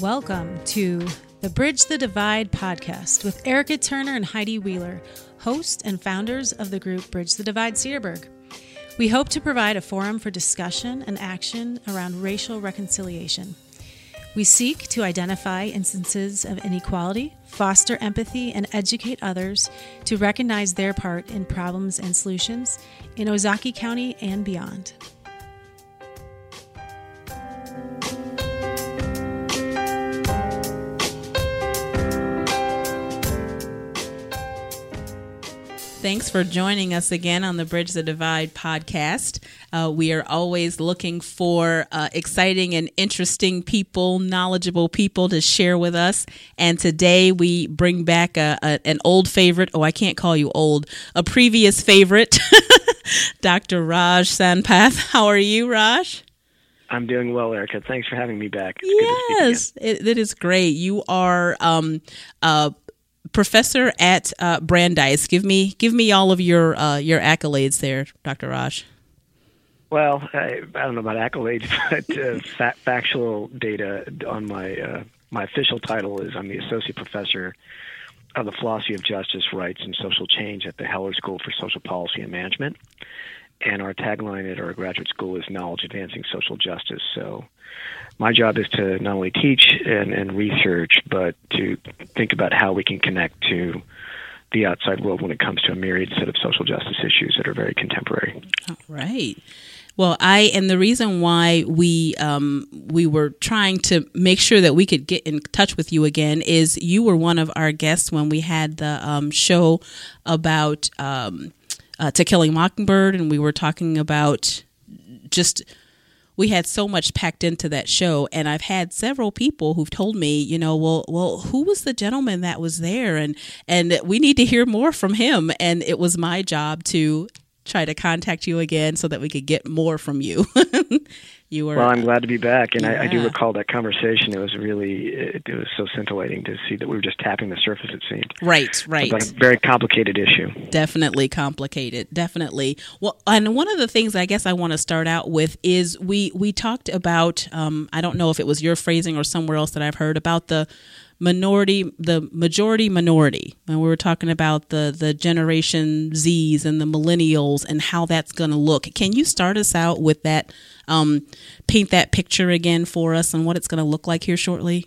Welcome to the Bridge the Divide podcast with Erica Turner and Heidi Wheeler, hosts and founders of the group Bridge the Divide Cedarburg. We hope to provide a forum for discussion and action around racial reconciliation. We seek to identify instances of inequality, foster empathy, and educate others to recognize their part in problems and solutions in Ozaukee County and beyond. Thanks for joining us again on the Bridge the Divide podcast. Uh, we are always looking for uh, exciting and interesting people, knowledgeable people to share with us. And today we bring back a, a, an old favorite. Oh, I can't call you old, a previous favorite, Dr. Raj Sampath. How are you, Raj? I'm doing well, Erica. Thanks for having me back. It's yes, it, it is great. You are um, uh, professor at uh, Brandeis. Give me give me all of your uh, your accolades there, Dr. Raj. Well, I, I don't know about accolades, but uh, fa- factual data on my uh, my official title is I'm the associate professor of the philosophy of justice, rights, and social change at the Heller School for Social Policy and Management. And our tagline at our graduate school is knowledge advancing social justice. So my job is to not only teach and, and research, but to think about how we can connect to the outside world when it comes to a myriad set of social justice issues that are very contemporary. All right. Well, I and the reason why we um, we were trying to make sure that we could get in touch with you again is you were one of our guests when we had the um, show about um, uh, To Kill a Mockingbird, and we were talking about just we had so much packed into that show and i've had several people who've told me you know well well who was the gentleman that was there? And and we need to hear more from him. And it was my job to try to contact you again so that we could get more from you you were. Well, I'm glad to be back, and yeah. I, I, do recall that conversation. It was really, it, it, was so scintillating to see that we were just tapping the surface. It seemed right, right. But a very complicated issue. Definitely complicated. Definitely. Well, and one of the things I guess I want to start out with is we we talked about. Um, I don't know if it was your phrasing or somewhere else that I've heard about the minority the majority minority and we were talking about the the generation z's and the millennials and how that's going to look can you start us out with that um, paint that picture again for us and what it's going to look like here shortly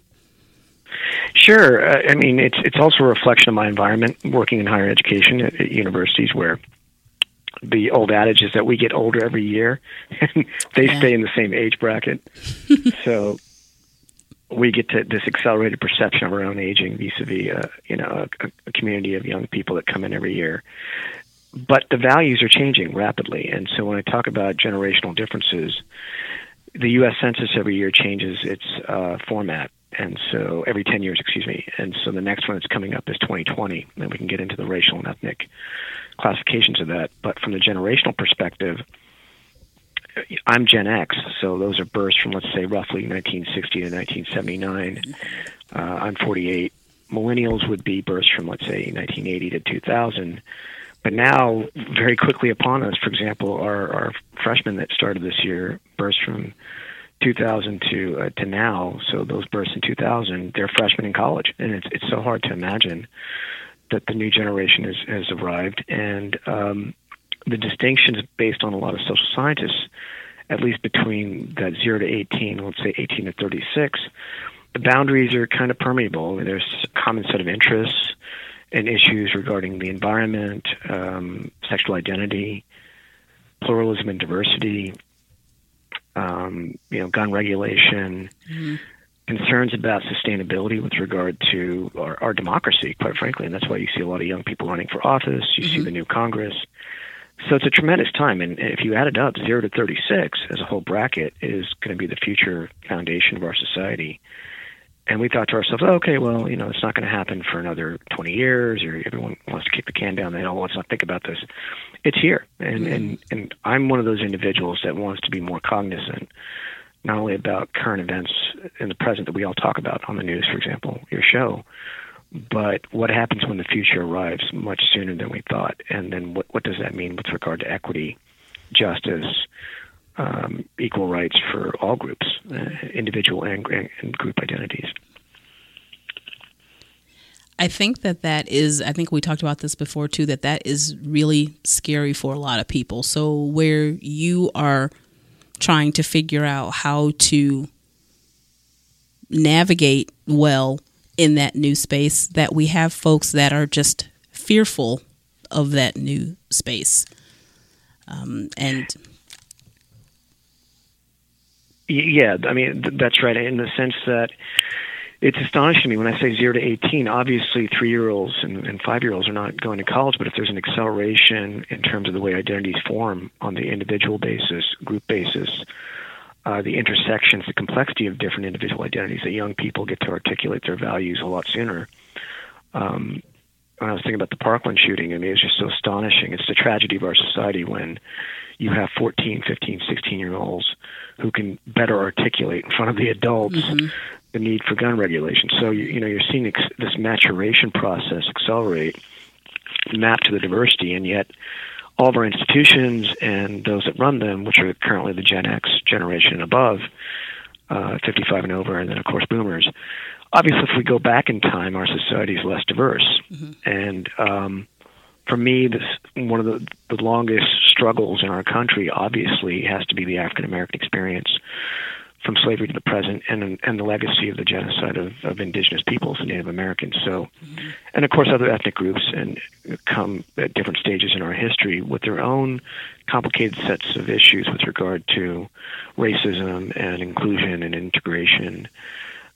Sure. Uh, I mean, it's it's also a reflection of my environment working in higher education at, at universities where the old adage is that we get older every year and they yeah. stay in the same age bracket. so we get to this accelerated perception of our own aging vis-a-vis, uh, you know, a, a, community of young people that come in every year. But the values are changing rapidly, and so when I talk about generational differences, the U.S. Census every year changes its uh, format, and so every 10 years, excuse me, and so the next one that's coming up is 2020, and we can get into the racial and ethnic classifications of that. But from the generational perspective, I'm Gen X, so those are births from let's say roughly 1960 to 1979. Uh, I'm 48. Millennials would be births from let's say 1980 to 2000. But now, very quickly upon us, for example, our, our freshmen that started this year burst from 2000 to uh, to now. So those births in 2000, they're freshmen in college, and it's it's so hard to imagine that the new generation has has arrived. And um, the distinctions based on a lot of social scientists, at least between that 0 to 18, let's say 18 to 36, the boundaries are kind of permeable. There's a common set of interests and issues regarding the environment, um, sexual identity, pluralism and diversity, um, you know, gun regulation, mm-hmm. concerns about sustainability with regard to our, our, democracy, quite frankly, and that's why you see a lot of young people running for office. You mm-hmm. see the new Congress. So it's a tremendous time, and if you add it up, zero to thirty-six as a whole bracket is going to be the future foundation of our society. And we thought to ourselves, oh, okay, well, you know, it's not going to happen for another 20 years, or everyone wants to kick the can down the hill. Let's not think about this. It's here, and mm-hmm. and and I'm one of those individuals that wants to be more cognizant, not only about current events in the present that we all talk about on the news, for example, your show, but what happens when the future arrives much sooner than we thought? And then what, what does that mean with regard to equity, justice, um, equal rights for all groups, uh, individual and, and, group identities? I think that that is, I think we talked about this before too, that that is really scary for a lot of people. So, where you are trying to figure out how to navigate well in that new space, that we have folks that are just fearful of that new space. Um, and yeah, I mean, that's right in the sense that it's astonishing to me when I say zero to 18. Obviously, three year olds and, and five year olds are not going to college, but if there's an acceleration in terms of the way identities form on the individual basis, group basis, uh, the intersections, the complexity of different individual identities, that young people get to articulate their values a lot sooner. Um, when I was thinking about the Parkland shooting, I mean, it's just so astonishing. It's the tragedy of our society when you have 14, 15, 16 year olds who can better articulate in front of the adults mm-hmm the need for gun regulation. So you, you know you're seeing ex- this maturation process accelerate, map to the diversity, and yet all of our institutions and those that run them, which are currently the Gen X generation and above, uh, 55 and over, and then of course boomers. Obviously, if we go back in time, our society is less diverse, mm-hmm. and um, for me, this one of the, the longest struggles in our country obviously has to be the African American experience from slavery to the present and and the legacy of the genocide of, of indigenous peoples and Native Americans. So, mm-hmm. and of course other ethnic groups and come at different stages in our history with their own complicated sets of issues with regard to racism and inclusion and integration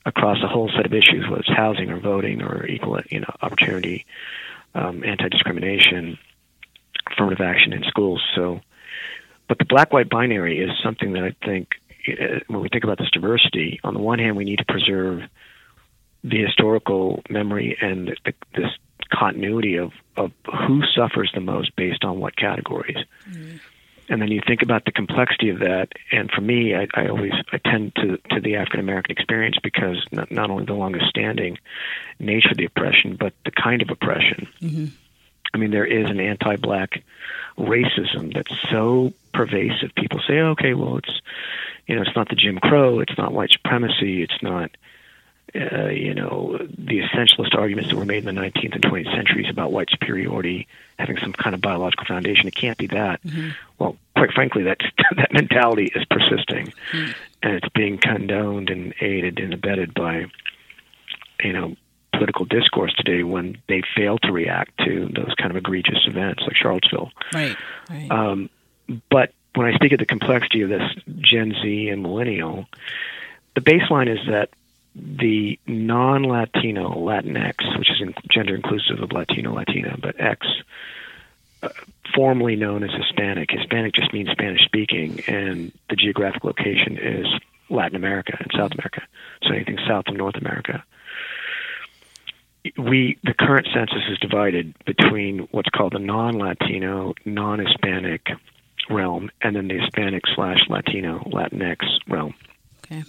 across a whole set of issues, whether it's housing or voting or equal you know opportunity, um, anti-discrimination, affirmative action in schools. So, but the black-white binary is something that I think when we think about this diversity, on the one hand, we need to preserve the historical memory and the, this continuity of, of who suffers the most based on what categories. Mm-hmm. And then you think about the complexity of that. And for me, I, I always I tend to to the African American experience because not, not only the longest standing nature of the oppression, but the kind of oppression. Mm-hmm. I mean, there is an anti-black racism that's so pervasive. People say, okay, well, it's you know, it's not the Jim Crow, it's not white supremacy, it's not, uh, you know, the essentialist arguments that were made in the 19th and 20th centuries about white superiority having some kind of biological foundation. It can't be that. Mm-hmm. Well, quite frankly, that that mentality is persisting, mm-hmm. and it's being condoned and aided and abetted by, you know, political discourse today when they fail to react to those kind of egregious events like Charlottesville. Right. right. Um, but when I speak of the complexity of this Gen Z and millennial, the baseline is that the non-Latino Latinx, which is in gender inclusive of Latino Latina, but X, uh, formerly known as Hispanic. Hispanic just means Spanish speaking, and the geographic location is Latin America and South America. So anything south of North America. We the current census is divided between what's called the non-Latino, non-Hispanic, realm and then the Hispanic slash Latino Latinx realm. Okay.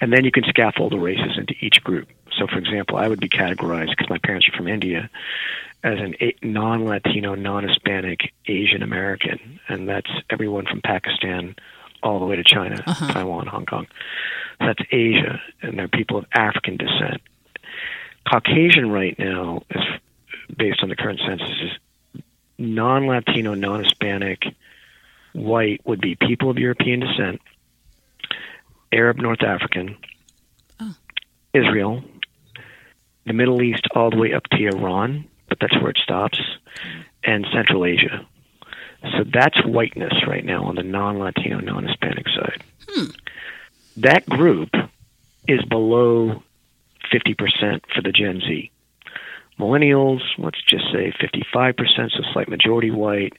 And then you can scaffold the races into each group. So, for example, I would be categorized because my parents are from India as an non-Latino, non-Hispanic Asian American, and that's everyone from Pakistan all the way to China, uh-huh. Taiwan, Hong Kong. That's Asia, and they're people of African descent. Caucasian right now, is based on the current census, is non-Latino, non-Hispanic white would be people of European descent, Arab North African, oh. Israel, the Middle East, all the way up to Iran, but that's where it stops, and Central Asia. So that's whiteness right now on the non Latino, non Hispanic side. Hmm. That group is below 50% for the Gen Z. Millennials, let's just say 55%, so slight majority white.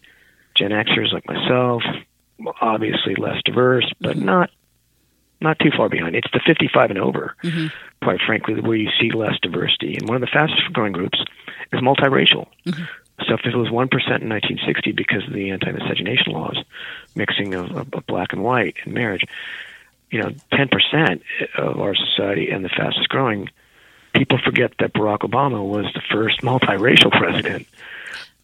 Gen Xers like myself, obviously less diverse, but mm-hmm. not not too far behind. It's the 55 and over, mm-hmm. quite frankly, where you see less diversity. And one of the fastest growing groups is multiracial. Mm-hmm. So if it was 1% in 1960 because of the anti-miscegenation laws, mixing of, of, of black and white in marriage, you know, 10% of our society and the fastest growing, people forget that Barack Obama was the first multiracial president.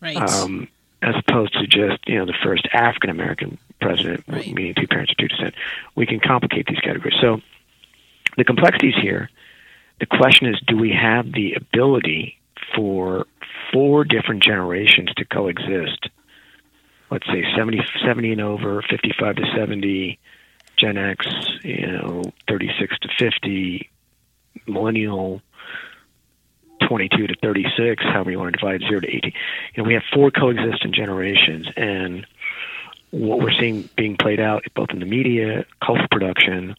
Right. Um, as opposed to just you know the first African American president, right. meaning two parents of two descent. We can complicate these categories. So the complexities here. The question is, do we have the ability for four different generations to coexist. Let's say 70, 70 and over, 55 to 70, Gen X, you know, 36 to 50, millennial, 22 to 36, however you want to divide 0 to 18. You know, we have four coexistent generations, and what we're seeing being played out both in the media, cultural production,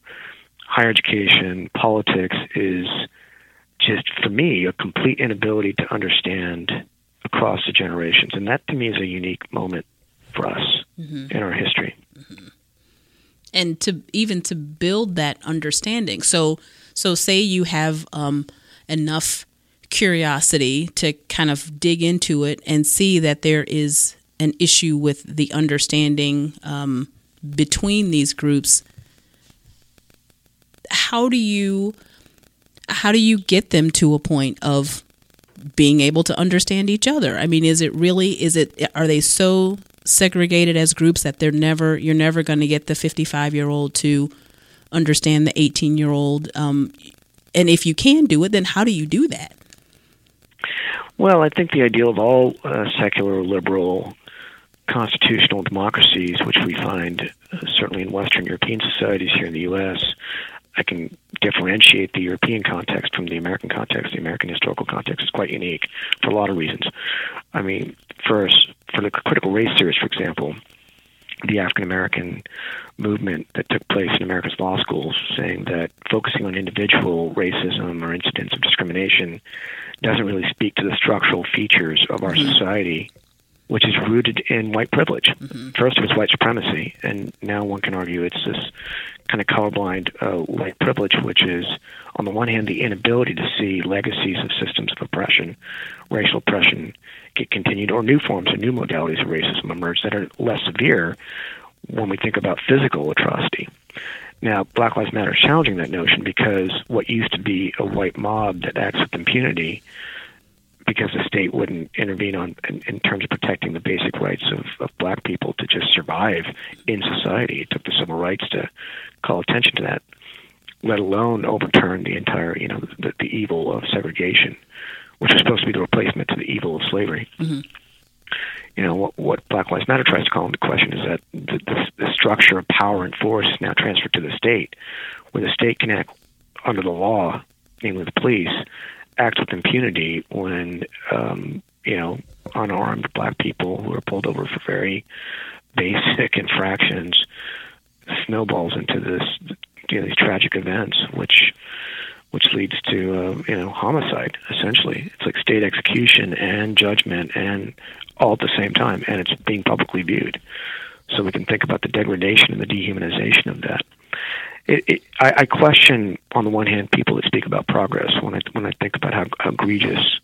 higher education, politics is just, for me, a complete inability to understand across the generations. And that, to me, is a unique moment for us mm-hmm. in our history. Mm-hmm. And to even to build that understanding. So, so say you have um, enough curiosity to kind of dig into it and see that there is an issue with the understanding um, between these groups. How do you how do you get them to a point of being able to understand each other? I mean, is it really is it are they so segregated as groups that they're never you're never going to get the 55 year old to understand the 18 year old um, and if you can do it then how do you do that well i think the ideal of all uh, secular liberal constitutional democracies which we find uh, certainly in western european societies here in the us I can differentiate the European context from the American context. The American historical context is quite unique for a lot of reasons. I mean, first, for the critical race theories, for example, the African American movement that took place in America's law schools, saying that focusing on individual racism or incidents of discrimination doesn't really speak to the structural features of our mm-hmm. society, which is rooted in white privilege. Mm-hmm. First, it was white supremacy, and now one can argue it's this kind of colorblind uh, white privilege, which is, on the one hand, the inability to see legacies of systems of oppression, racial oppression get continued, or new forms or new modalities of racism emerge that are less severe when we think about physical atrocity. Now, Black Lives Matter is challenging that notion because what used to be a white mob that acts with impunity because the state wouldn't intervene on in, in terms of protecting the basic rights of, of black people to just survive in society. It took the civil rights to call attention to that, let alone overturn the entire, you know, the, the evil of segregation, which is supposed to be the replacement to the evil of slavery. Mm-hmm. You know what, what Black Lives Matter tries to call into question is that the, the, the structure of power and force is now transferred to the state, where the state can act under the law, namely the police, act with impunity when um, you know unarmed black people who are pulled over for very basic infractions snowballs into this you know these tragic events which which leads to uh, you know homicide essentially. It's like state execution and judgment and all at the same time and it's being publicly viewed so we can think about the degradation and the dehumanization of that it, it, I, I question, on the one hand, people that speak about progress when I when I think about how, how egregious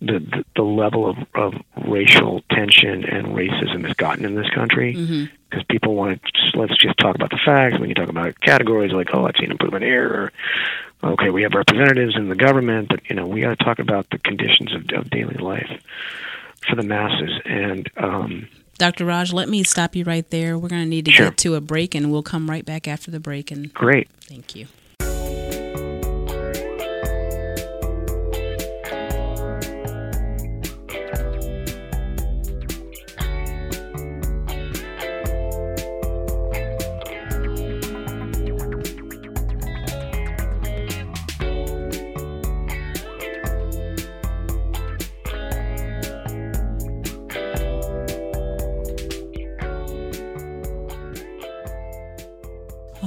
the, the, the level of, of racial tension and racism has gotten in this country. Because mm-hmm. people want to just, let's just talk about the facts. When you talk about categories, like oh, I've seen improvement here, or okay, we have representatives in the government, but you know we got to talk about the conditions of, of daily life for the masses and. um Dr. Raj, let me stop you right there. We're going to need to sure. get to a break, and we'll come right back after the break. And great, thank you.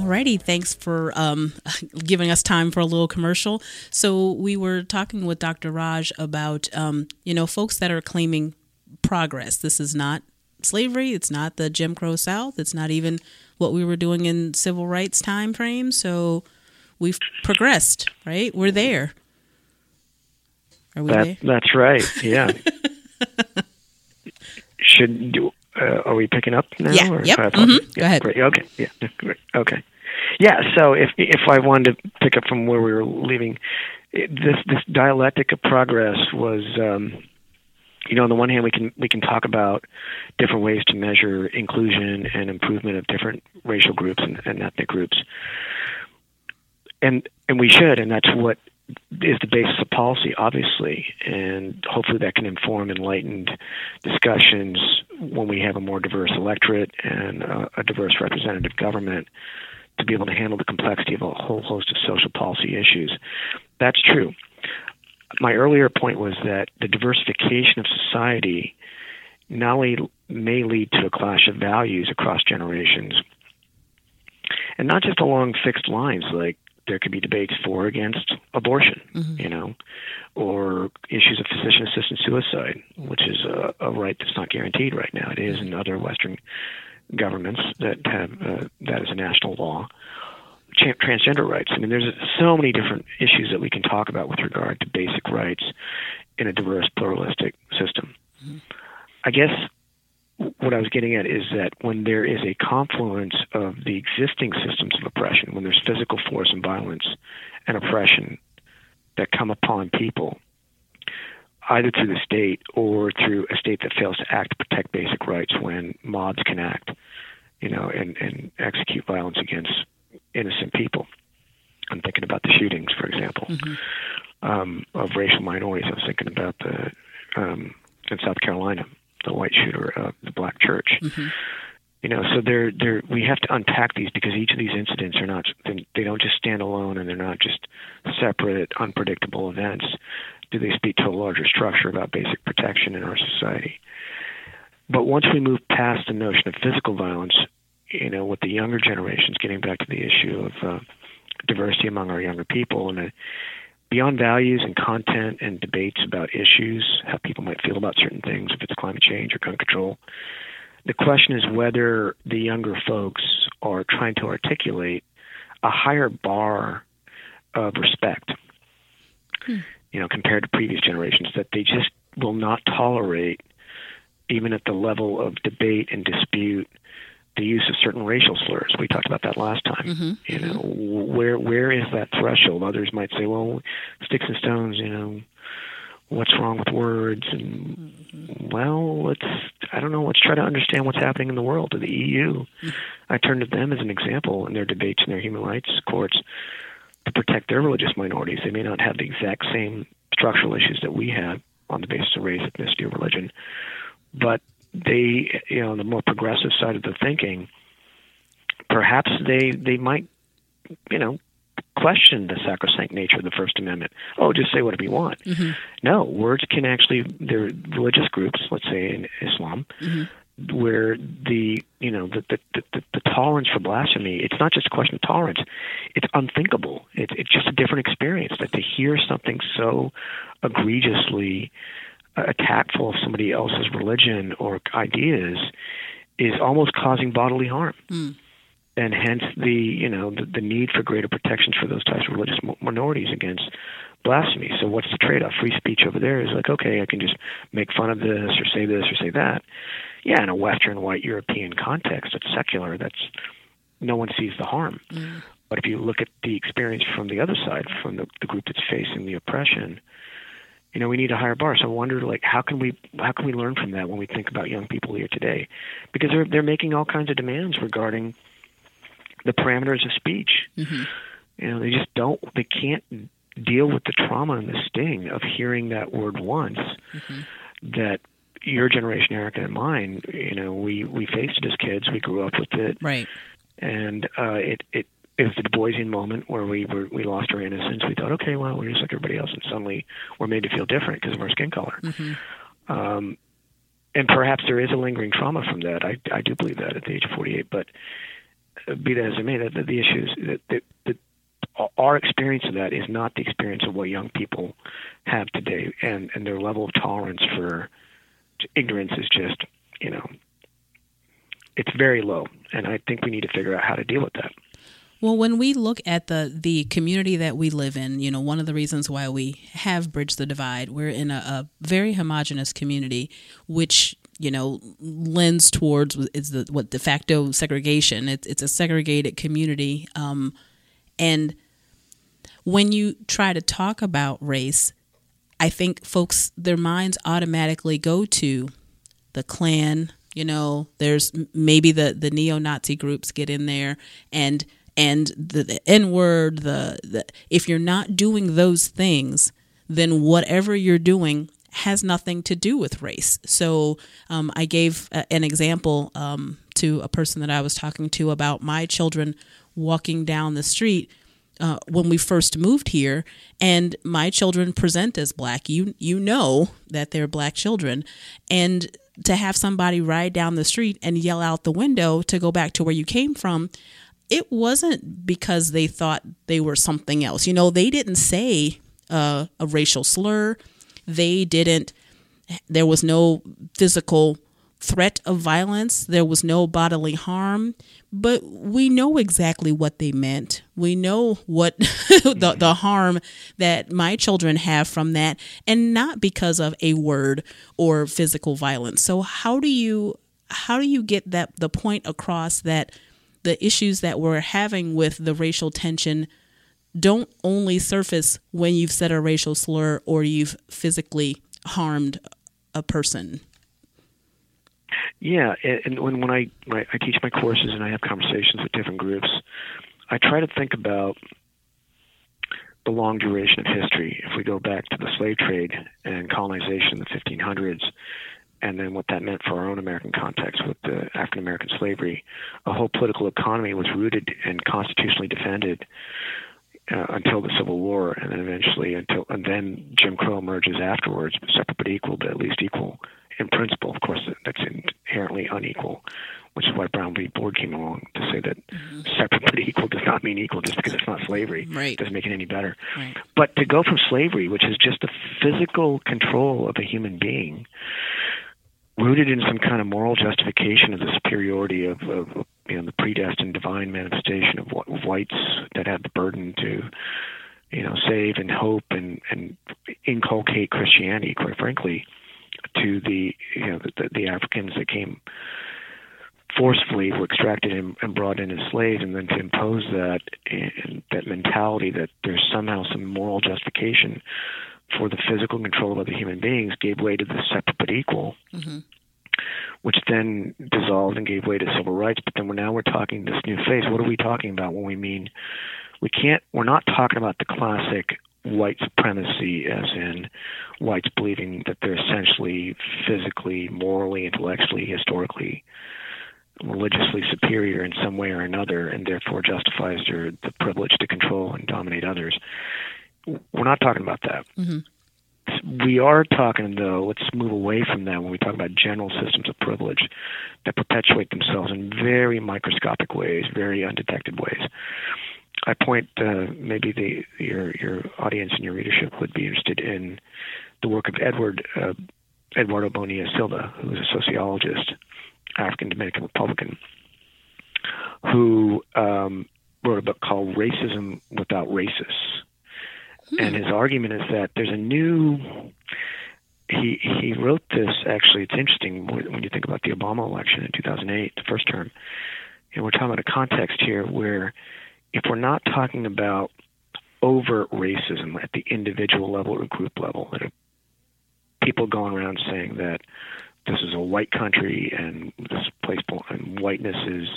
Alrighty, thanks for um, giving us time for a little commercial. So we were talking with Dr. Raj about um, you know folks that are claiming progress. This is not slavery. It's not the Jim Crow South. It's not even what we were doing in civil rights time frame. So we've progressed, right? We're there. Are we that, there? That's right. Yeah. Should do. Uh, are we picking up now? Yeah. Or yep. Mm-hmm. Yeah, Go ahead. Great. Okay. Yeah. Great. Okay. Yeah. So if if I wanted to pick up from where we were leaving, it, this this dialectic of progress was. Um, you know, on the one hand, we can we can talk about different ways to measure inclusion and improvement of different racial groups and, and ethnic groups, and and we should, and that's what is the basis of policy, obviously, and hopefully that can inform enlightened discussions when we have a more diverse electorate and a, a diverse representative government to be able to handle the complexity of a whole host of social policy issues. That's true. My earlier point was that the diversification of society not only may lead to a clash of values across generations, and not just along fixed lines like there could be debates for or against abortion, mm-hmm. you know, or issues of physician assisted suicide, which is a, a, right that's not guaranteed right now. It is in other Western governments that have uh, that is a national law. Transgender rights. I mean, there's so many different issues that we can talk about with regard to basic rights in a diverse, pluralistic system. Mm-hmm. I guess what I was getting at is that when there is a confluence of the existing systems of oppression, when there's physical force and violence and oppression that come upon people, either through the state or through a state that fails to act to protect basic rights when mobs can act, you know, and, and execute violence against innocent people. I'm thinking about the shootings, for example, mm-hmm. um, of racial minorities. I was thinking about the um, in South Carolina the white shooter of the black church. Mm-hmm. You know, so they're they're we have to unpack these because each of these incidents are not they don't just stand alone and they're not just separate unpredictable events. Do they speak to a larger structure about basic protection in our society? But once we move past the notion of physical violence, you know, with the younger generations, getting back to the issue of uh, diversity among our younger people and beyond values and content and debates about issues, how people might feel about certain things, if it's climate change or gun control, the question is whether the younger folks are trying to articulate a higher bar of respect, hmm. You know, compared to previous generations, that they just will not tolerate, even at the level of debate and dispute, the use of certain racial slurs. We talked about that last time. Mm-hmm. You know, where where is that threshold? Others might say, well, sticks and stones. You know, what's wrong with words? And mm-hmm. well, let's I don't know. Let's try to understand what's happening in the world. To the EU, mm-hmm. I turn to them as an example in their debates in their human rights courts to protect their religious minorities. They may not have the exact same structural issues that we have on the basis of race, ethnicity, or religion, but they, you know, on the more progressive side of the thinking, perhaps they they might, you know, question the sacrosanct nature of the First Amendment. Oh, just say whatever you want. Mm-hmm. No, words can actually. There are religious groups, let's say in Islam, mm-hmm. Where the you know the the, the the tolerance for blasphemy. It's not just a question of tolerance. It's unthinkable. It's it's just a different experience. That to hear something so egregiously attackful of somebody else's religion or ideas is almost causing bodily harm. Mm. And hence the you know the, the need for greater protections for those types of religious minorities against blasphemy. So what's the trade-off? Free speech over there is like okay, I can just make fun of this or say this or say that. Yeah, in a Western white European context, it's secular. That's no one sees the harm. Mm. But if you look at the experience from the other side, from the, the group that's facing the oppression, you know we need a higher bar so i wonder like how can we how can we learn from that when we think about young people here today because they're they're making all kinds of demands regarding the parameters of speech mm-hmm. you know they just don't they can't deal with the trauma and the sting of hearing that word once mm-hmm. that your generation erica and mine you know we we faced it as kids we grew up with it right and uh it it it was the Du Boisian moment where we were we lost our innocence. We thought, okay, well, we're just like everybody else, and suddenly we're made to feel different because of our skin color. Mm-hmm. Um, and perhaps there is a lingering trauma from that. I, I do believe that at the age of 48. But uh, be that as it may, that the, the issue is that, that, that our experience of that is not the experience of what young people have today, and and their level of tolerance for ignorance is just, you know, it's very low. And I think we need to figure out how to deal with that. Well, when we look at the the community that we live in, you know, one of the reasons why we have bridged the divide, we're in a, a very homogenous community, which you know lends towards is the what de facto segregation. It's it's a segregated community, um, and when you try to talk about race, I think folks their minds automatically go to the Klan. You know, there's maybe the the neo Nazi groups get in there and and the, the N word. The, the if you're not doing those things, then whatever you're doing has nothing to do with race. So um, I gave a, an example um, to a person that I was talking to about my children walking down the street. Uh, when we first moved here, and my children present as black, you you know that they're black children, and to have somebody ride down the street and yell out the window to go back to where you came from, it wasn't because they thought they were something else. You know, they didn't say uh, a racial slur. They didn't, there was no physical threat of violence, there was no bodily harm, but we know exactly what they meant. We know what the, the mm-hmm. harm that my children have from that, and not because of a word or physical violence. So how do you how do you get that the point across that the issues that we're having with the racial tension don't only surface when you've said a racial slur or you've physically harmed a person. Yeah, and when when I when I teach my courses and I have conversations with different groups, I try to think about the long duration of history. If we go back to the slave trade and colonization in the 1500s, and then what that meant for our own American context with the African American slavery, a whole political economy was rooted and constitutionally defended uh, until the Civil War, and then eventually until and then Jim Crow emerges afterwards, separate but equal, but at least equal in principle. Of course, that's inherently unequal, which is why Brown v. Board came along to say that mm-hmm. separate but equal does not mean equal just because it's not slavery. Right. It doesn't make it any better. Right. But to go from slavery, which is just the physical control of a human being, rooted in some kind of moral justification of the superiority of, of you know the predestined divine manifestation of, of whites that had the burden to you know save and hope and and inculcate Christianity quite frankly to the you know the, the Africans that came forcefully were extracted and, and brought in as slaves, and then to impose that and that mentality that there's somehow some moral justification for the physical control of other human beings gave way to the separate but equal, mm-hmm. which then dissolved and gave way to civil rights. But then we're now we're talking this new phase. What are we talking about when we mean we can't? We're not talking about the classic white supremacy, as in whites believing that they're essentially physically, morally, intellectually, historically, religiously superior in some way or another, and therefore justifies their the privilege to control and dominate others. We're not talking about that. Mm-hmm. We are talking, though, let's move away from that when we talk about general systems of privilege that perpetuate themselves in very microscopic ways, very undetected ways. I point uh, maybe the your your audience and your readership would be interested in the work of Edward uh, Eduardo Bonilla Silva, who is a sociologist, African Dominican Republican, who um, wrote a book called Racism Without Racists. Hmm. And his argument is that there's a new he he wrote this actually it's interesting when you think about the Obama election in 2008 the first term and we're talking about a context here where if we're not talking about overt racism at the individual level or group level, people going around saying that this is a white country and this place and whiteness is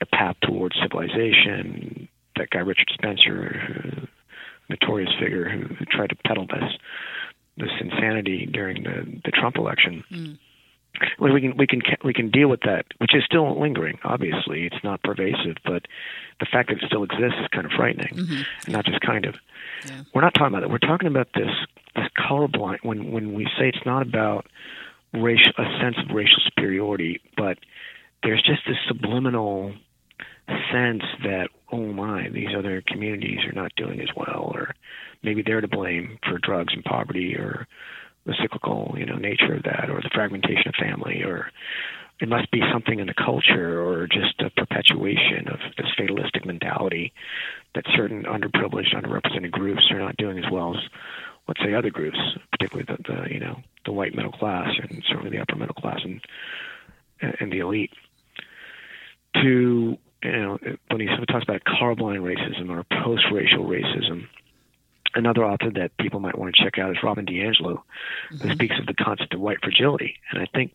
a path towards civilization. That guy Richard Spencer, notorious figure who, tried to peddle this this insanity during the the Trump election. Mm we can we can we can deal with that, which is still lingering. Obviously, it's not pervasive, but the fact that it still exists is kind of frightening. Mm-hmm. Not just kind of. Yeah. We're not talking about that. We're talking about this this colorblind. When when we say it's not about racial a sense of racial superiority, but there's just this subliminal sense that oh my, these other communities are not doing as well, or maybe they're to blame for drugs and poverty, or the cyclical, you know, nature of that, or the fragmentation of family, or it must be something in the culture, or just a perpetuation of this fatalistic mentality that certain underprivileged, underrepresented groups are not doing as well as, let's say, other groups, particularly the, the you know, the white middle class and certainly the upper middle class and and the elite. To you know, when he sort of talks about colorblind racism or post-racial racism, another author that people might want to check out is Robin DiAngelo, mm-hmm. who speaks of the concept of white fragility. And I think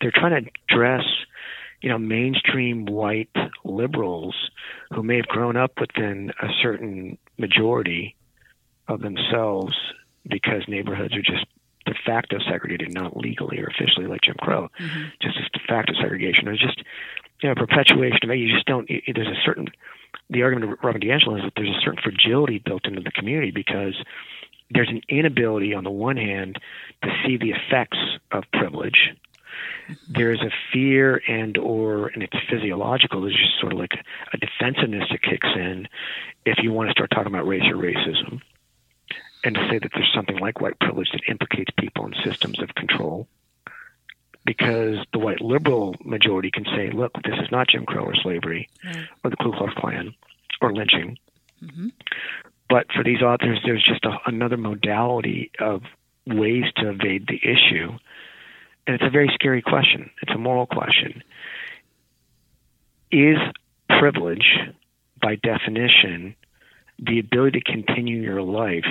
they're trying to address, you know, mainstream white liberals who may have grown up within a certain majority of themselves because neighborhoods are just de facto segregated, not legally or officially like Jim Crow, mm-hmm. just as de facto segregation. Or just you know perpetuation of it. You just don't. There's a certain the argument of Robin DiAngelo is that there's a certain fragility built into the community because there's an inability on the one hand to see the effects of privilege. There's a fear and or and it's physiological there's just sort of like a defensiveness that kicks in if you want to start talking about race or racism. And to say that there's something like white privilege that implicates people in systems of control because the white liberal majority can say look this is not jim crow or slavery right. or the ku klux klan or lynching mm-hmm. but for these authors there's just a, another modality of ways to evade the issue and it's a very scary question. It's a moral question. Is privilege, by definition, the ability to continue your life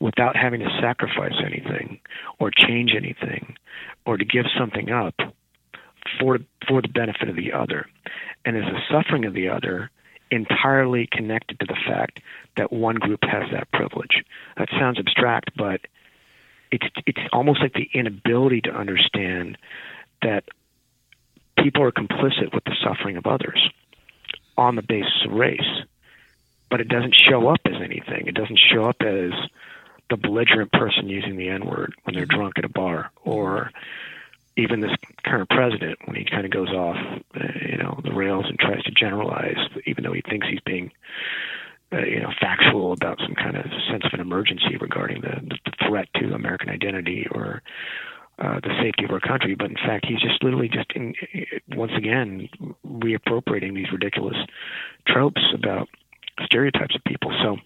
without having to sacrifice anything or change anything or to give something up for for the benefit of the other and is the suffering of the other entirely connected to the fact that one group has that privilege that sounds abstract but it's it's almost like the inability to understand that people are complicit with the suffering of others on the basis of race, but it doesn't show up as anything. It doesn't show up as the belligerent person using the N word when they're drunk at a bar, or even this current president when he kind of goes off, uh, you know, the rails and tries to generalize, even though he thinks he's being uh, you know, factual about some kind of sense of an emergency regarding the, the threat to American identity or uh, the safety of our country. But in fact, he's just literally just in, once again reappropriating these ridiculous tropes about stereotypes of people. So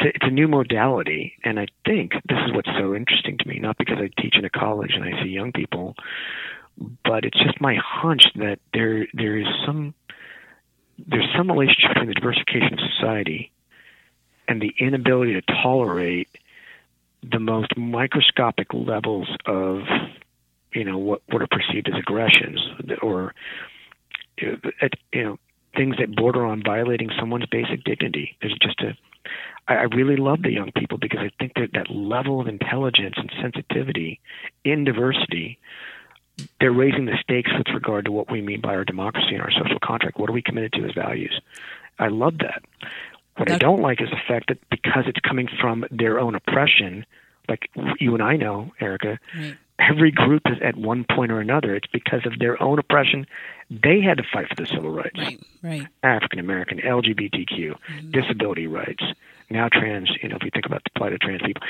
it's a, it's a new modality, and I think this is what's so interesting to me. Not because I teach in a college and I see young people, but it's just my hunch that there there is some there's some relationship between the diversification of society and the inability to tolerate the most microscopic levels of you know what what are perceived as aggressions or you know things that border on violating someone's basic dignity. There's just a I, I really love the young people because I think that that level of intelligence and sensitivity in diversity they're raising the stakes with regard to what we mean by our democracy and our social contract. What are we committed to as values? I love that. What I don't like is the fact that because it's coming from their own oppression, like you and I know, Erica, right. Every group is at one point or another. It's because of their own oppression. They had to fight for the civil rights. Right, right. African American, LGBTQ, mm-hmm. disability rights, now trans. You know, if you think about the plight of trans people,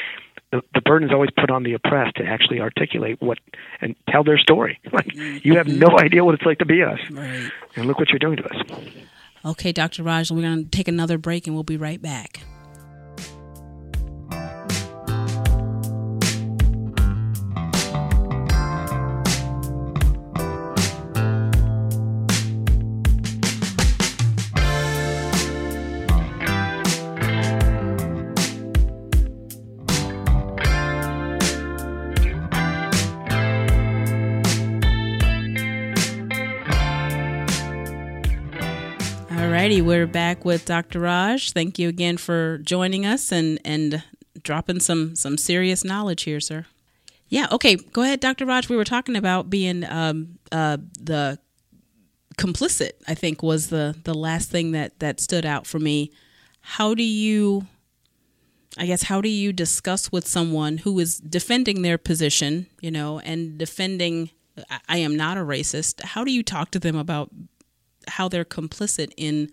the, the burden is always put on the oppressed to actually articulate what and tell their story. Like you have no idea what it's like to be us, right. and look what you're doing to us. Okay, Dr. Raj, we're going to take another break, and we'll be right back. We're back with Dr. Raj. Thank you again for joining us and and dropping some some serious knowledge here, sir. Yeah, okay, go ahead, Dr. Raj. We were talking about being um, uh, the complicit. I think was the the last thing that that stood out for me. How do you? I guess how do you discuss with someone who is defending their position, you know, and defending I am not a racist. How do you talk to them about how they're complicit in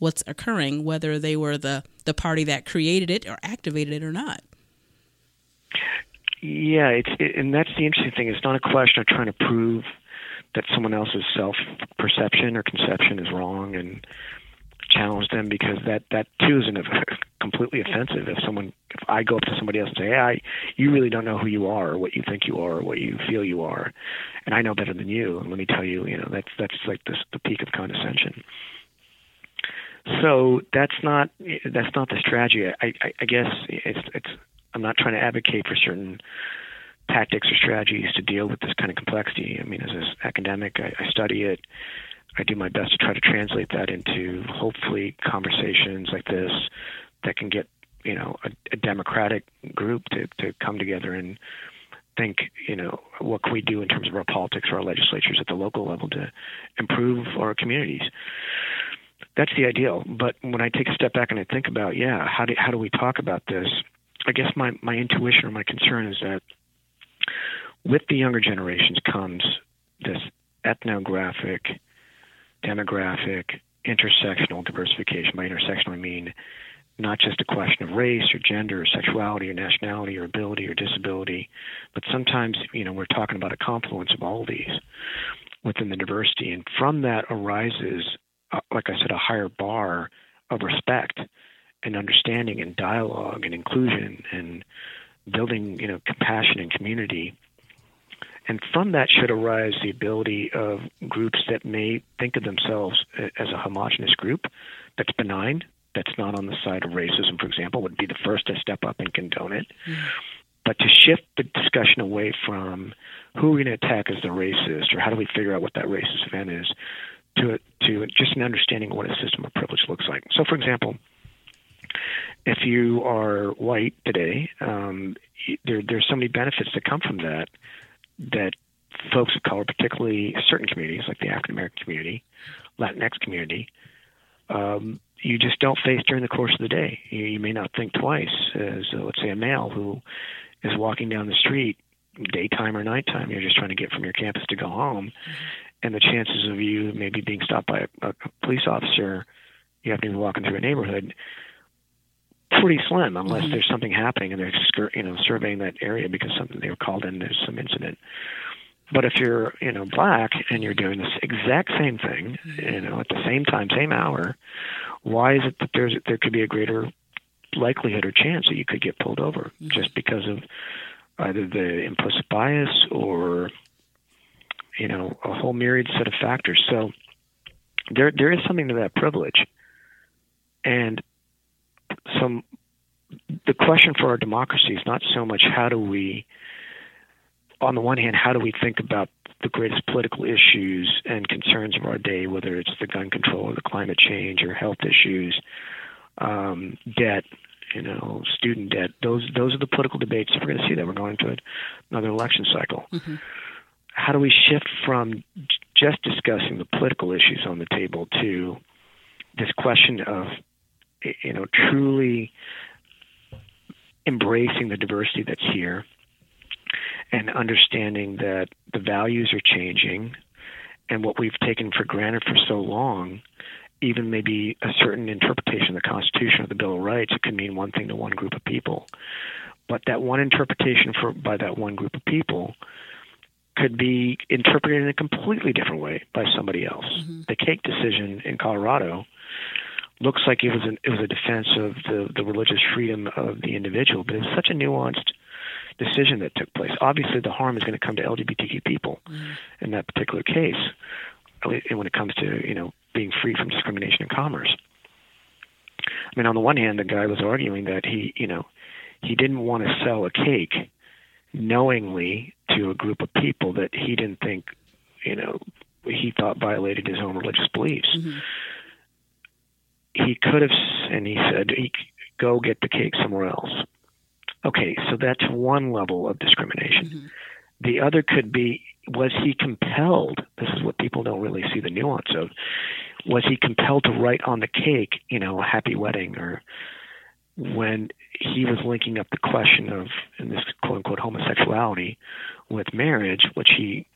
what's occurring, whether they were the, the party that created it or activated it or not. Yeah, it's it, and that's the interesting thing. It's not a question of trying to prove that someone else's self perception or conception is wrong and challenge them because that that too is an, completely offensive. If someone, if I go up to somebody else and say, "Hey, I, you really don't know who you are, or what you think you are, or what you feel you are," and I know better than you, and let me tell you, you know, that's that's like this, the peak of condescension. So that's not that's not the strategy. I, I, I guess it's it's. I'm not trying to advocate for certain tactics or strategies to deal with this kind of complexity. I mean, as an academic, I, I study it. I do my best to try to translate that into hopefully conversations like this that can get you know a, a democratic group to to come together and think you know what can we do in terms of our politics or our legislatures at the local level to improve our communities that's the ideal. But when i take a step back and i think about yeah how do how do we talk about this? I guess my my intuition or my concern is that with the younger generations comes this ethnographic demographic intersectional diversification. By intersectional i mean not just a question of race or gender or sexuality or nationality or ability or disability, but sometimes, you know, we're talking about a confluence of all these within the diversity. And from that arises, uh, like I said, a higher bar of respect and understanding and dialogue and inclusion and building, you know, compassion and community. And from that should arise the ability of groups that may think of themselves as a homogenous group that's benign, that's not on the side of racism, for example, would be the first to step up and condone it. Mm-hmm. But to shift the discussion away from who are we going to attack as the racist, or how do we figure out what that racist event is, to to just an understanding of what a system of privilege looks like. So, for example, if you are white today, um, there there's so many benefits that come from that that folks of color, particularly certain communities like the African American community, Latinx community, um, you just don't face during the course of the day. You, you may not think twice as, uh, let's say, a male who is walking down the street, daytime or nighttime. You're just trying to get from your campus to go home, mm-hmm. And the chances of you maybe being stopped by a, a police officer, you happen to be walking through a neighborhood, pretty slim unless mm-hmm. there's something happening and they're you know surveying that area because something they were called in. There's some incident. But if you're, you know, black and you're doing this exact same thing, you know, at the same time, same hour, why is it that there's there could be a greater likelihood or chance that you could get pulled over mm-hmm. just because of either the implicit bias or you know a whole myriad set of factors. So there there is something to that privilege, and some the question for our democracy is not so much how do we on the one hand, how do we think about the greatest political issues and concerns of our day, whether it's the gun control or the climate change or health issues, um, debt, you know, student debt. Those those are the political debates. We're going to see that. We're going to another election cycle. Mm-hmm. How do we shift from just discussing the political issues on the table to this question of, you know, truly embracing the diversity that's here and understanding that the values are changing and what we've taken for granted for so long even maybe a certain interpretation of the Constitution or the Bill of Rights, it could mean one thing to one group of people. But that one interpretation for by that one group of people could be interpreted in a completely different way by somebody else. Mm-hmm. The cake decision in Colorado looks like it was an, it was a defense of the the religious freedom of the individual, but it's such a nuanced decision that took place. Obviously, the harm is going to come to LGBTQ people mm. in that particular case, when it comes to you know being free from discrimination in commerce. I mean, on the one hand, the guy was arguing that he, you know, he didn't want to sell a cake knowingly to a group of people that he didn't think, you know, he thought violated his own religious beliefs. Mm-hmm. He could have, and he said, he go get the cake somewhere else. Okay, so that's one level of discrimination. Mm-hmm. The other could be was he compelled? This is what people don't really see the nuance of. Was he compelled to write on the cake, you know, a happy wedding, or when he was linking up the question of in this quote unquote homosexuality with marriage, which he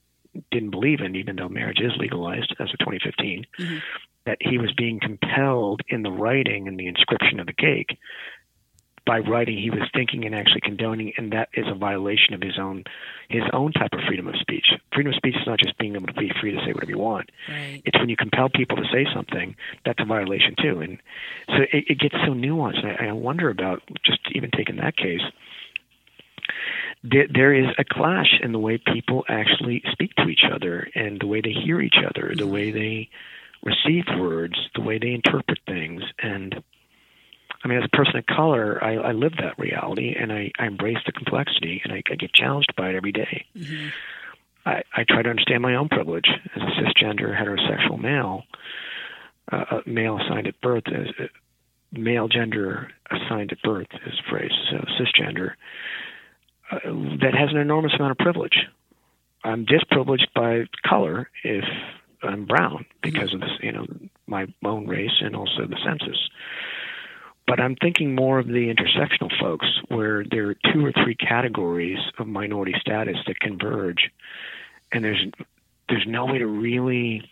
didn't believe in, even though marriage is legalized as of 2015, mm-hmm. that he was being compelled in the writing and the inscription of the cake by writing he was thinking and actually condoning and that is a violation of his own his own type of freedom of speech. Freedom of speech is not just being able to be free to say whatever you want. Right. it's when you compel people to say something that's a violation too. And so it, it gets so nuanced. I, I wonder about just even taking that case there is a clash in the way people actually speak to each other and the way they hear each other, the mm-hmm. way they receive words, the way they interpret things. And I mean, as a person of color, I, I live that reality and I, I embrace the complexity and I, I get challenged by it every day. Mm-hmm. I, I try to understand my own privilege as a cisgender heterosexual male, uh, male assigned at birth, as uh, male gender assigned at birth is a phrase, so cisgender, uh, that has an enormous amount of privilege. I'm disprivileged by color if I'm brown because of this, you know, my own race and also the census. But I'm thinking more of the intersectional folks where there are two or three categories of minority status that converge, and there's there's no way to really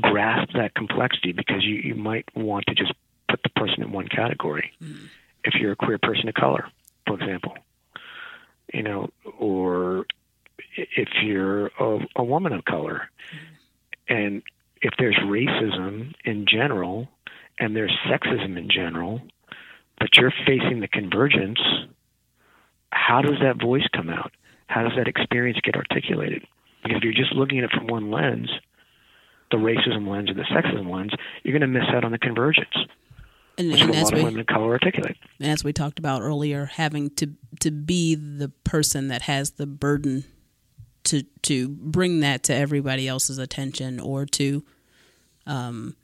grasp that complexity because you, you might want to just put the person in one category. Mm. If you're a queer person of color, for example, you know, or if you're a, a woman of color, mm. and if there's racism in general and there's sexism in general, but you're facing the convergence, how does that voice come out? How does that experience get articulated? Because if you're just looking at it from one lens, the racism lens or the sexism lens, you're going to miss out on the convergence. And, which and a lot we, of women of color articulate. As we talked about earlier, having to to be the person that has the burden to to bring that to everybody else's attention or to um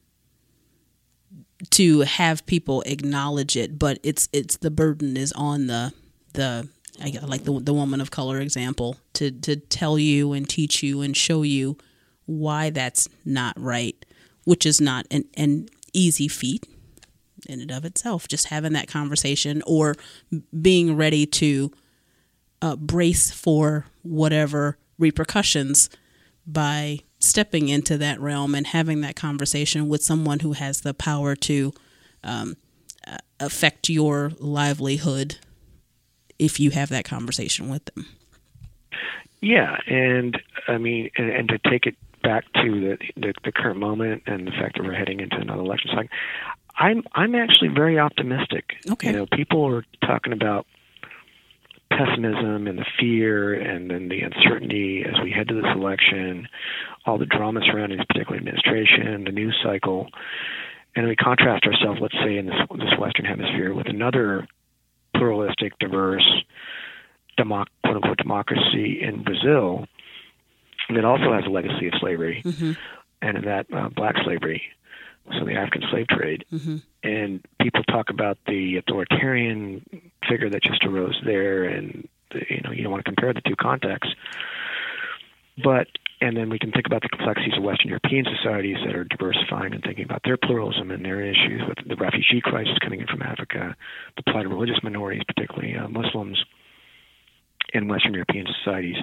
to have people acknowledge it but it's it's the burden is on the the I like the the woman of color example to to tell you and teach you and show you why that's not right which is not an, an easy feat in and of itself. Just having that conversation or being ready to uh, brace for whatever repercussions by stepping into that realm and having that conversation with someone who has the power to um, uh, affect your livelihood if you have that conversation with them. Yeah, and I mean, and, and to take it back to the, the, the current moment and the fact that we're heading into another election cycle, I'm I'm actually very optimistic. Okay. You know, people are talking about pessimism and the fear and then the uncertainty as we head to this election, all the drama surrounding this particular administration, the news cycle, and we contrast ourselves, let's say, in this this Western Hemisphere with another pluralistic, diverse, democ- quote unquote democracy in Brazil that also has a legacy of slavery, mm-hmm. and in that uh, black slavery so the African slave trade. Mm-hmm. And people talk about the authoritarian figure that just arose there, and you know you don't want to compare the two contexts. But and then we can think about the complexities of Western European societies that are diversifying and thinking about their pluralism and their issues with the refugee crisis coming in from Africa, the plight of religious minorities, particularly uh, Muslims, in Western European societies.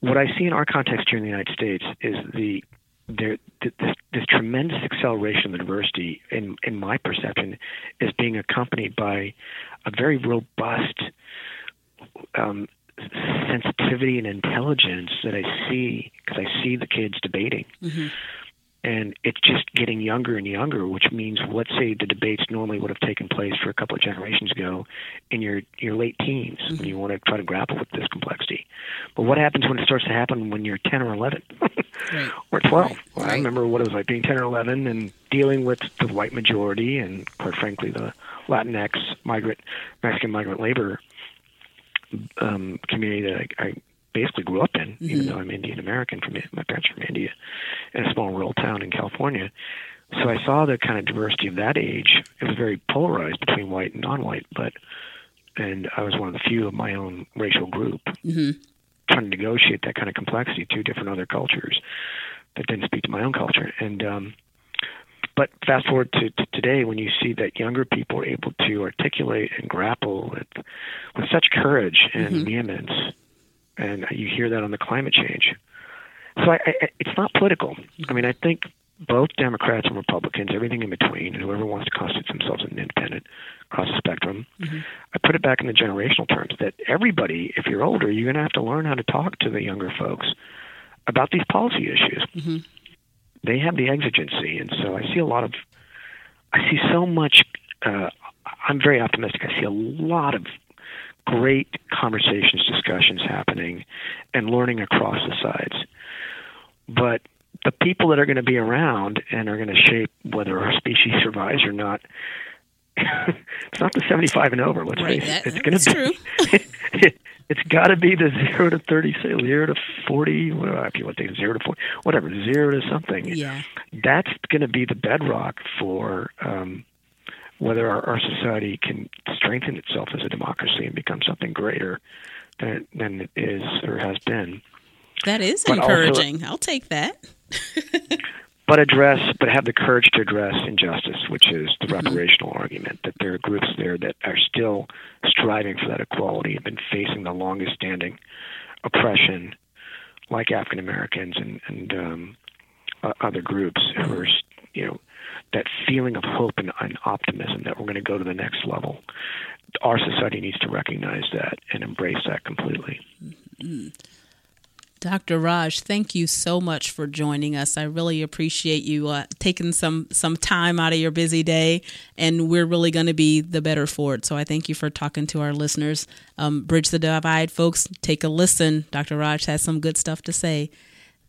What I see in our context here in the United States is the there this, this tremendous acceleration of diversity, in in my perception, is being accompanied by a very robust um, sensitivity and intelligence that I see because I see the kids debating. Mm-hmm and it's just getting younger and younger, which means let's say the debates normally would have taken place for a couple of generations ago in your your late teens mm-hmm. when you want to try to grapple with this complexity. But what happens when it starts to happen when you're 10 or 11 right. or 12? Right. Well. I remember what it was like being 10 or 11 and dealing with the white majority and quite frankly the Latinx migrant Mexican migrant labor um, community that I, I basically grew up in, mm-hmm. even though I'm Indian American from my parents from India, in a small rural town in California. So I saw the kind of diversity of that age. It was very polarized between white and non-white, but and I was one of the few of my own racial group mm-hmm. trying to negotiate that kind of complexity to different other cultures that didn't speak to my own culture. And um, but fast forward to, to today, when you see that younger people are able to articulate and grapple with with such courage and mm-hmm. vehemence and you hear that on the climate change. So I, I, it's not political. I mean, I think both Democrats and Republicans, everything in between, and whoever wants to constitute themselves an independent across the spectrum, mm-hmm. I put it back in the generational terms that everybody, if you're older, you're going to have to learn how to talk to the younger folks about these policy issues. Mm-hmm. They have the exigency, and so I see a lot of, I see so much. Uh, I'm very optimistic. I see a lot of great conversations, discussions happening, and learning across the sides. But the people that are going to be around and are going to shape whether our species survives or not, it's not the 75 and over. Let's Right, face it. It's going to be. it's got to be the zero to 30, say zero to 40. Whatever, if you want to take zero to 40, whatever, zero to something. Yeah. That's going to be the bedrock for um, whether our, our society can strengthen itself as a democracy and become something greater than, than it is or has been. That is But also- encouraging. I'll take that. but address, but have the courage to address injustice, which is the reparational argument that there are groups there that are still striving for that equality, have been facing the longest standing oppression, like African Americans and and um, uh, other groups who are, you know, that feeling of hope and, and optimism that we're going to go to the next level. Our society needs to recognize that and embrace that completely. Dr. Raj, thank you so much for joining us. I really appreciate you uh, taking some some time out of your busy day, and we're really going to be the better for it. So I thank you for talking to our listeners. Um, Bridge the Divide, folks, take a listen. Dr. Raj has some good stuff to say.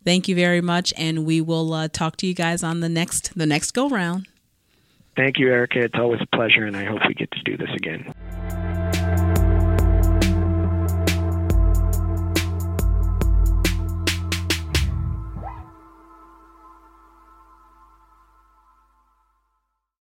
Thank you very much, and we will uh, talk to you guys on the next the next go round. Thank you, Erica. It's always a pleasure, and I hope we get to do this again.